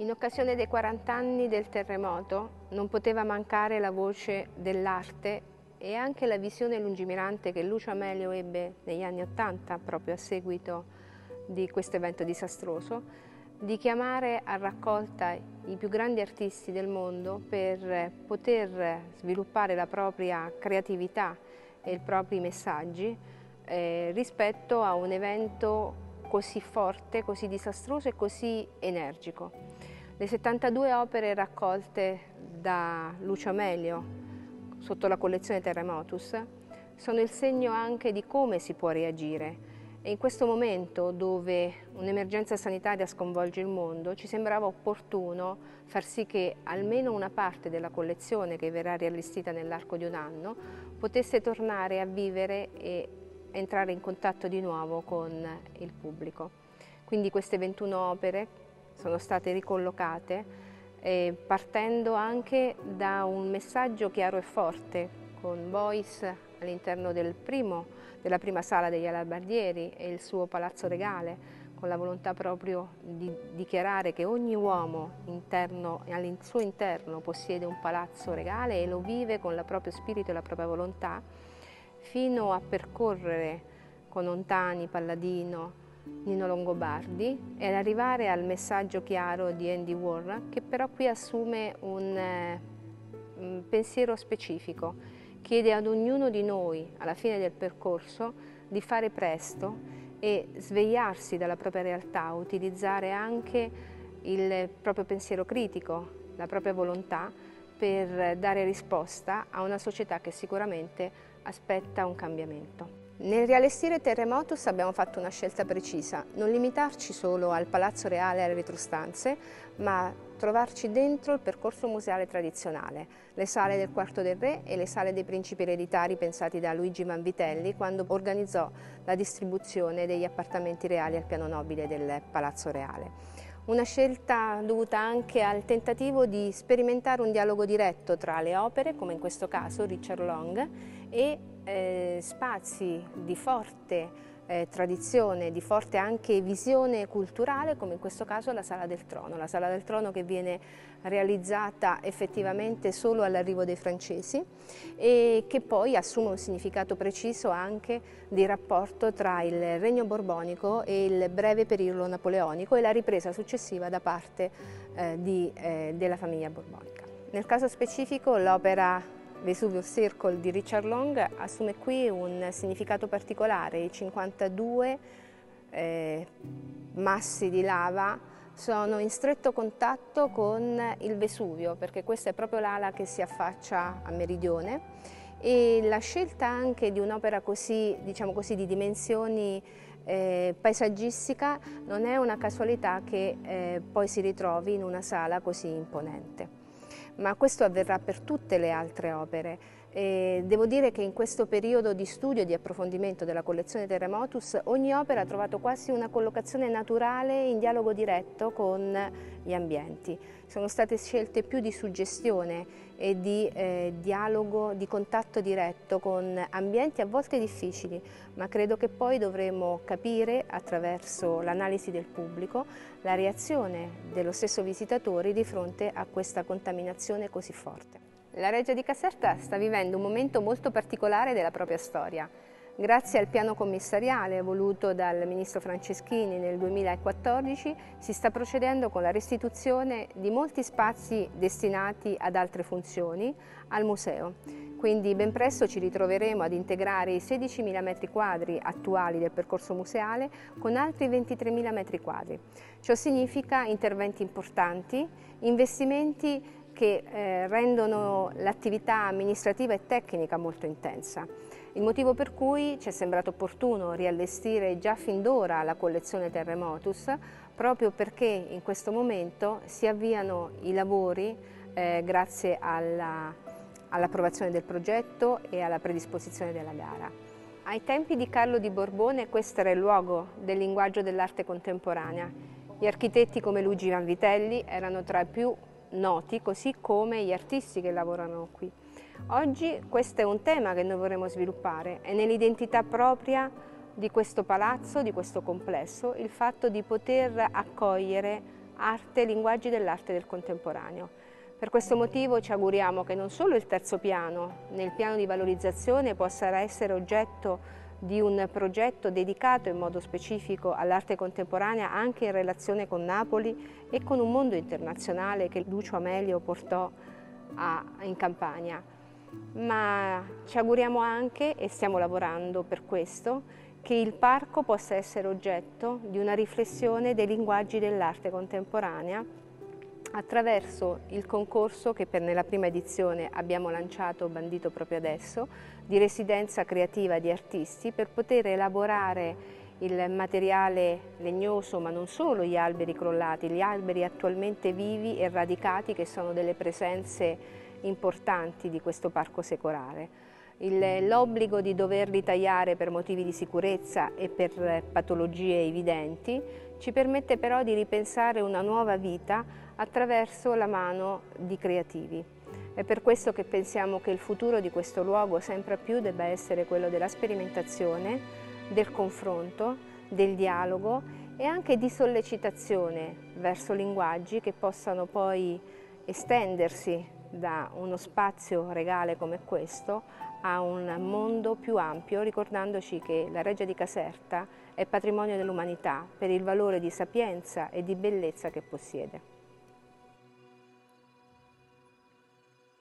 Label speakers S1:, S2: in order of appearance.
S1: In occasione dei 40 anni del terremoto non poteva mancare la voce dell'arte e anche la visione lungimirante che Lucio Amelio ebbe negli anni Ottanta, proprio a seguito di questo evento disastroso, di chiamare a raccolta i più grandi artisti del mondo per poter sviluppare la propria creatività e i propri messaggi eh, rispetto a un evento così forte, così disastroso e così energico. Le 72 opere raccolte da Lucio Amelio sotto la collezione Terremotus sono il segno anche di come si può reagire e in questo momento dove un'emergenza sanitaria sconvolge il mondo ci sembrava opportuno far sì che almeno una parte della collezione che verrà riallestita nell'arco di un anno potesse tornare a vivere e entrare in contatto di nuovo con il pubblico. Quindi queste 21 opere sono state ricollocate eh, partendo anche da un messaggio chiaro e forte con Voice all'interno del della prima sala degli Alabardieri e il suo palazzo regale con la volontà proprio di dichiarare che ogni uomo interno, al suo interno possiede un palazzo regale e lo vive con il proprio spirito e la propria volontà fino a percorrere con Ontani, Palladino, Nino Longobardi e arrivare al messaggio chiaro di Andy Warren che però qui assume eh, un pensiero specifico, chiede ad ognuno di noi alla fine del percorso di fare presto e svegliarsi dalla propria realtà, utilizzare anche il proprio pensiero critico, la propria volontà per dare risposta a una società che sicuramente aspetta un cambiamento. Nel riallestire Terremotus abbiamo fatto una scelta precisa, non limitarci solo al Palazzo Reale e alle retrostanze, ma trovarci dentro il percorso museale tradizionale, le sale del Quarto del Re e le sale dei principi ereditari pensati da Luigi Manvitelli quando organizzò la distribuzione degli appartamenti reali al piano nobile del Palazzo Reale. Una scelta dovuta anche al tentativo di sperimentare un dialogo diretto tra le opere, come in questo caso Richard Long, e eh, spazi di forte eh, tradizione, di forte anche visione culturale, come in questo caso la Sala del Trono. La Sala del Trono che viene realizzata effettivamente solo all'arrivo dei francesi e che poi assume un significato preciso anche di rapporto tra il Regno Borbonico e il breve periodo napoleonico e la ripresa successiva da parte eh, di, eh, della famiglia borbonica. Nel caso specifico l'opera Vesuvio Circle di Richard Long assume qui un significato particolare. I 52 eh, massi di lava sono in stretto contatto con il Vesuvio, perché questa è proprio l'ala che si affaccia a meridione e la scelta anche di un'opera così, diciamo così, di dimensioni eh, paesaggistica non è una casualità che eh, poi si ritrovi in una sala così imponente ma questo avverrà per tutte le altre opere. E devo dire che in questo periodo di studio e di approfondimento della collezione Terremotus ogni opera ha trovato quasi una collocazione naturale in dialogo diretto con gli ambienti. Sono state scelte più di suggestione e di eh, dialogo, di contatto diretto con ambienti a volte difficili, ma credo che poi dovremo capire attraverso l'analisi del pubblico la reazione dello stesso visitatore di fronte a questa contaminazione così forte. La Reggia di Caserta sta vivendo un momento molto particolare della propria storia. Grazie al piano commissariale voluto dal Ministro Franceschini nel 2014 si sta procedendo con la restituzione di molti spazi destinati ad altre funzioni al museo. Quindi ben presto ci ritroveremo ad integrare i 16.000 m2 attuali del percorso museale con altri 23.000 m2. Ciò significa interventi importanti, investimenti che eh, rendono l'attività amministrativa e tecnica molto intensa. Il motivo per cui ci è sembrato opportuno riallestire già fin d'ora la collezione Terremotus proprio perché in questo momento si avviano i lavori eh, grazie all'approvazione all del progetto e alla predisposizione della gara. Ai tempi di Carlo di Borbone questo era il luogo del linguaggio dell'arte contemporanea. Gli architetti come Luigi Vanvitelli erano tra i più noti, così come gli artisti che lavorano qui. Oggi questo è un tema che noi vorremmo sviluppare, è nell'identità propria di questo palazzo, di questo complesso, il fatto di poter accogliere arte, linguaggi dell'arte del contemporaneo. Per questo motivo ci auguriamo che non solo il terzo piano, nel piano di valorizzazione, possa essere oggetto di un progetto dedicato in modo specifico all'arte contemporanea anche in relazione con Napoli e con un mondo internazionale che Lucio Amelio portò a, in Campania. Ma ci auguriamo anche, e stiamo lavorando per questo, che il parco possa essere oggetto di una riflessione dei linguaggi dell'arte contemporanea attraverso il concorso che per nella prima edizione abbiamo lanciato, bandito proprio adesso, di residenza creativa di artisti per poter elaborare il materiale legnoso, ma non solo gli alberi crollati, gli alberi attualmente vivi e radicati che sono delle presenze importanti di questo parco secolare. L'obbligo di doverli tagliare per motivi di sicurezza e per patologie evidenti ci permette però di ripensare una nuova vita attraverso la mano di creativi. È per questo che pensiamo che il futuro di questo luogo sempre più debba essere quello della sperimentazione, del confronto, del dialogo e anche di sollecitazione verso linguaggi che possano poi estendersi da uno spazio regale come questo a un mondo più ampio, ricordandoci che la Reggia di Caserta è patrimonio dell'umanità per il valore di sapienza e di bellezza che possiede.